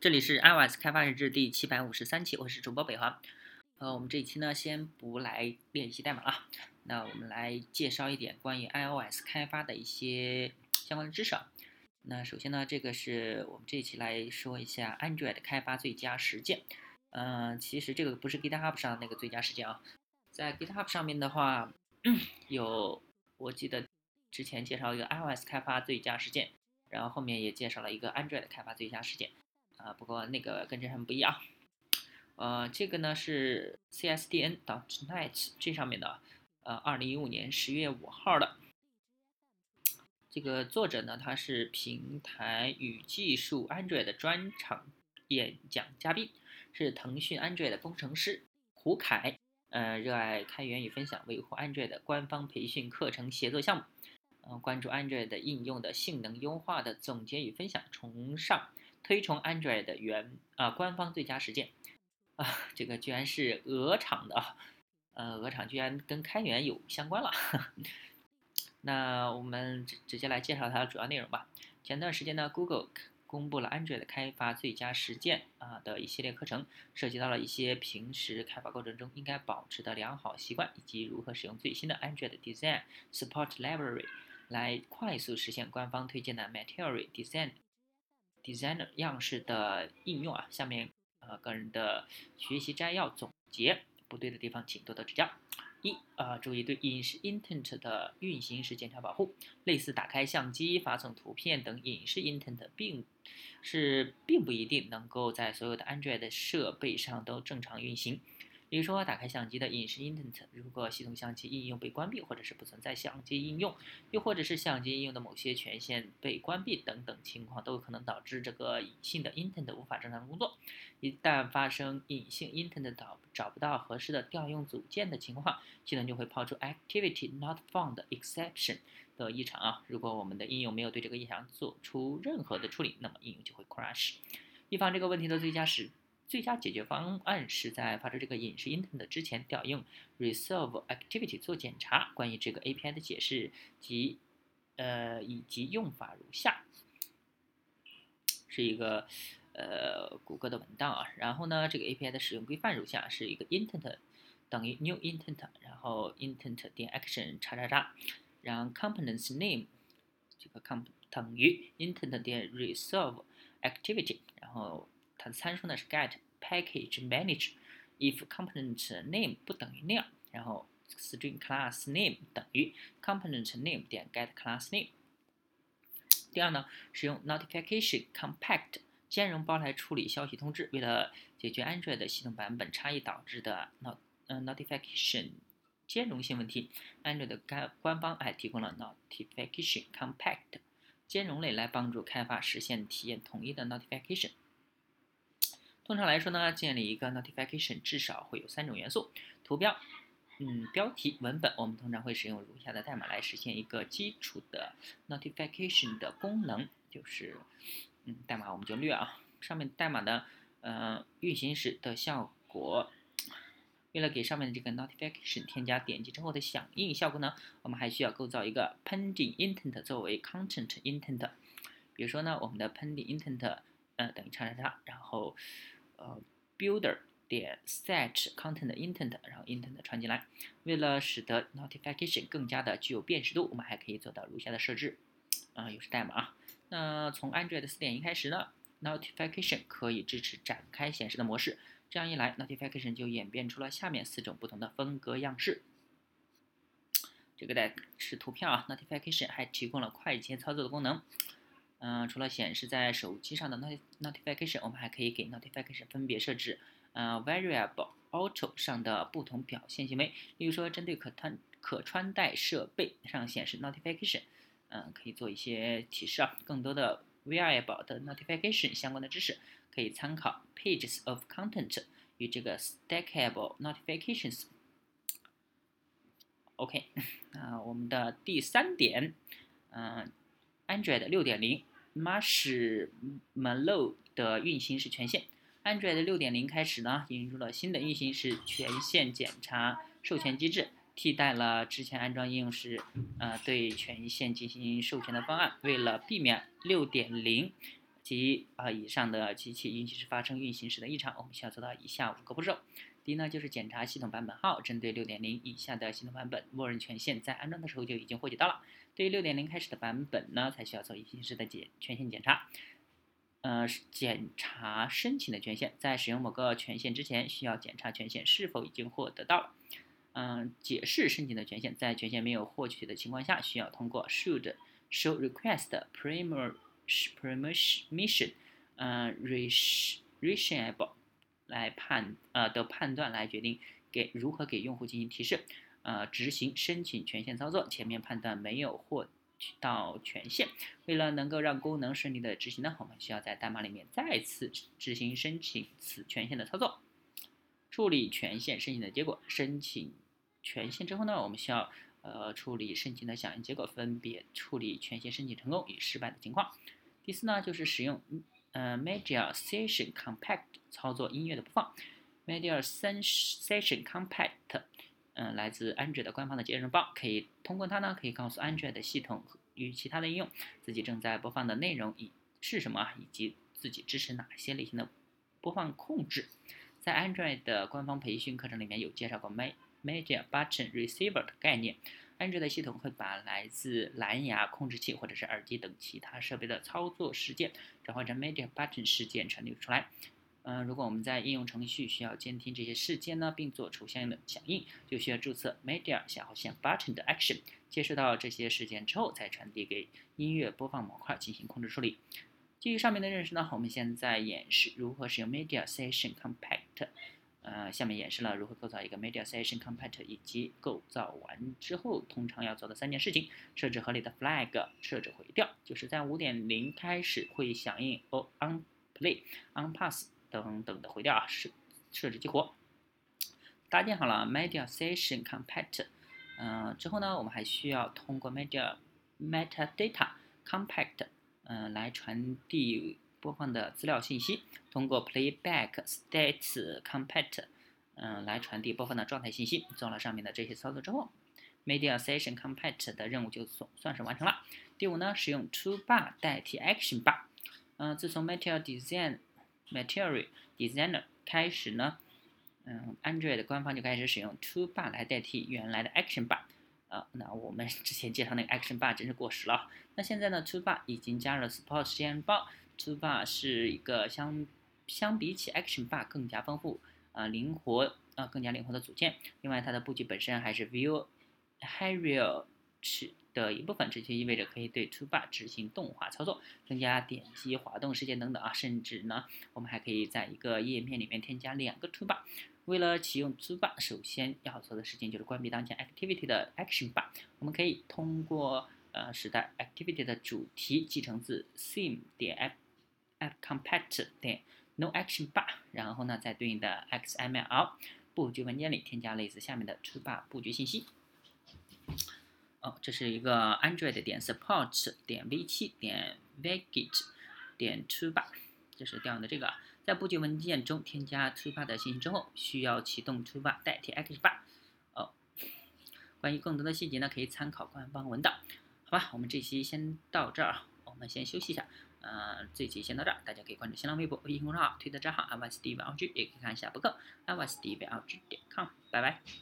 这里是 iOS 开发日志第七百五十三期，我是主播北航。呃，我们这一期呢，先不来练习代码啊，那我们来介绍一点关于 iOS 开发的一些相关的知识。那首先呢，这个是我们这一期来说一下 Android 开发最佳实践。嗯，其实这个不是 GitHub 上那个最佳实践啊，在 GitHub 上面的话，有我记得之前介绍一个 iOS 开发最佳实践，然后后面也介绍了一个 Android 开发最佳实践。啊，不过那个跟这上不一样，呃，这个呢是 CSDN.net 这上面的，呃，二零一五年十月五号的，这个作者呢他是平台与技术 Android 的专场演讲嘉宾，是腾讯 Android 的工程师胡凯，呃，热爱开源与分享，维护 Android 的官方培训课程协作项目，嗯，关注 Android 的应用的性能优化的总结与分享，崇尚。推崇 Android 的原啊官方最佳实践啊，这个居然是鹅厂的啊，呃，鹅厂居然跟开源有相关了。那我们直直接来介绍它的主要内容吧。前段时间呢，Google 公布了 Android 开发最佳实践啊的一系列课程，涉及到了一些平时开发过程中应该保持的良好习惯，以及如何使用最新的 Android Design Support Library 来快速实现官方推荐的 Material Design。Designer 样式的应用啊，下面呃个人的学习摘要总结，不对的地方请多多指教。一啊，注意对隐私 Intent 的运行时检查保护，类似打开相机、发送图片等隐私 Intent，并是并不一定能够在所有的 Android 设备上都正常运行。比如说，打开相机的隐私 intent，如果系统相机应用被关闭，或者是不存在相机应用，又或者是相机应用的某些权限被关闭等等情况，都有可能导致这个隐性的 intent 无法正常工作。一旦发生隐性 intent 找找不到合适的调用组件的情况，系统就会抛出 activity not found exception 的异常啊。如果我们的应用没有对这个异常做出任何的处理，那么应用就会 crash。预防这个问题的最佳时。最佳解决方案是在发出这个隐式 intent 之前调用 resolve activity 做检查。关于这个 API 的解释及呃以及用法如下，是一个呃谷歌的文档啊。然后呢，这个 API 的使用规范如下：是一个 intent 等于 new intent，然后 intent 点 action 叉叉叉，然后 components name 这个 comp 等于 intent 点 resolve activity，然后它的参数呢是 get package manage if component name 不等于那样，然后 string class name 等于 component name 点 get class name。第二呢，使用 notification compact 兼容包来处理消息通知。为了解决 Android 系统版本差异导致的 not 嗯 notification 兼容性问题，Android 的该官方还提供了 notification compact 兼容类来帮助开发实现体验统一的 notification。通常来说呢，建立一个 notification 至少会有三种元素：图标、嗯标题、文本。我们通常会使用如下的代码来实现一个基础的 notification 的功能，就是嗯代码我们就略啊。上面代码的呃运行时的效果，为了给上面的这个 notification 添加点击之后的响应效果呢，我们还需要构造一个 pending intent 作为 content intent。比如说呢，我们的 pending intent 呃等于叉叉叉，然后呃，builder 点 set content intent，然后 intent 传进来。为了使得 notification 更加的具有辨识度，我们还可以做到如下的设置。啊，又是代码啊。那从 Android 4.1开始呢，notification 可以支持展开显示的模式。这样一来，notification 就演变出了下面四种不同的风格样式。这个带是图片啊，notification 还提供了快捷操作的功能。嗯，除了显示在手机上的 notification，我们还可以给 notification 分别设置，呃，variable auto 上的不同表现行为。例如说，针对可穿可穿戴设备上显示 notification，嗯，可以做一些提示啊。更多的 variable 的 notification 相关的知识，可以参考 pages of content 与这个 stackable notifications。OK，那我们的第三点，嗯，Android 六点零。Marshmallow 的运行时权限，Android 6.0开始呢，引入了新的运行时权限检查授权机制，替代了之前安装应用时，呃，对权限进行授权的方案。为了避免6.0，及啊以上的机器运行时发生运行时的异常，我们需要做到以下五个步骤。第一呢，就是检查系统版本号，针对6.0以下的系统版本，默认权限在安装的时候就已经获取到了。对于6.0开始的版本呢，才需要做运行时的检权限检查。呃，检查申请的权限，在使用某个权限之前，需要检查权限是否已经获得到了。嗯，解释申请的权限，在权限没有获取的情况下，需要通过 should show request permission，嗯，reasonable 来判呃的判断来决定给如何给用户进行提示。呃，执行申请权限操作，前面判断没有获。到权限，为了能够让功能顺利的执行呢，我们需要在代码里面再次执行申请此权限的操作，处理权限申请的结果。申请权限之后呢，我们需要呃处理申请的响应结果，分别处理权限申请成功与失败的情况。第四呢，就是使用呃 Media Session Compact 操作音乐的播放。Media Session Compact。嗯，来自 Android 官方的接入包，可以通过它呢，可以告诉 Android 的系统与其他的应用，自己正在播放的内容以是什么，以及自己支持哪些类型的播放控制。在 Android 的官方培训课程里面有介绍过 Media Button Receiver 的概念。安卓的系统会把来自蓝牙控制器或者是耳机等其他设备的操作事件转换成 Media Button 事件传递出来。嗯，如果我们在应用程序需要监听这些事件呢，并做出相应的响应，就需要注册 media 下划线 button 的 action，接收到这些事件之后，再传递给音乐播放模块进行控制处理。基于上面的认识呢，我们现在演示如何使用 media session compact。呃，下面演示了如何构造一个 media session compact，以及构造完之后通常要做的三件事情：设置合理的 flag，设置回调，就是在5.0开始会响应 on play on pass。等等的回调啊，设设置激活，搭建好了 Media Session Compact，嗯，之后呢，我们还需要通过 Media Metadata Compact，嗯，来传递播放的资料信息，通过 Playback State Compact，嗯，来传递播放的状态信息。做了上面的这些操作之后，Media Session Compact 的任务就总算是完成了。第五呢，使用 Toolbar 代替 Action Bar，嗯，自从 Material Design Material Designer 开始呢，嗯，Android 官方就开始使用 Toolbar 来代替原来的 Action Bar，啊，那我们之前介绍那个 Action Bar 真是过时了。那现在呢，Toolbar 已经加入了 Support 实验包 Two bar 是一个相相比起 Action Bar 更加丰富、啊灵活、啊更加灵活的组件。另外，它的布局本身还是 View Hierarchy。的一部分，这就意味着可以对 Two bar 执行动画操作，增加点击、滑动事件等等啊，甚至呢，我们还可以在一个页面里面添加两个 Two bar。为了启用 Two bar，首先要做的事情就是关闭当前 Activity 的 Action Bar。我们可以通过呃使得 Activity 的主题继承自 theme 点 appCompat 点 noActionBar，然后呢，在对应的 XML 布局文件里添加类似下面的 Toolbar 布局信息。哦，这是一个 Android 点 support 点 v7 点 vgit 点 toolbar，这是调用的这个，在布局文件中添加 toolbar 的信息之后，需要启动 toolbar 代替 action bar。哦，关于更多的细节呢，可以参考官方文档。好吧，我们这期先到这儿，我们先休息一下。嗯，这期先到这儿，大家可以关注新浪微博、微信公众号、推特账号 i y s d v l g 也可以看一下博客 i y s d v l g 点 com。拜拜。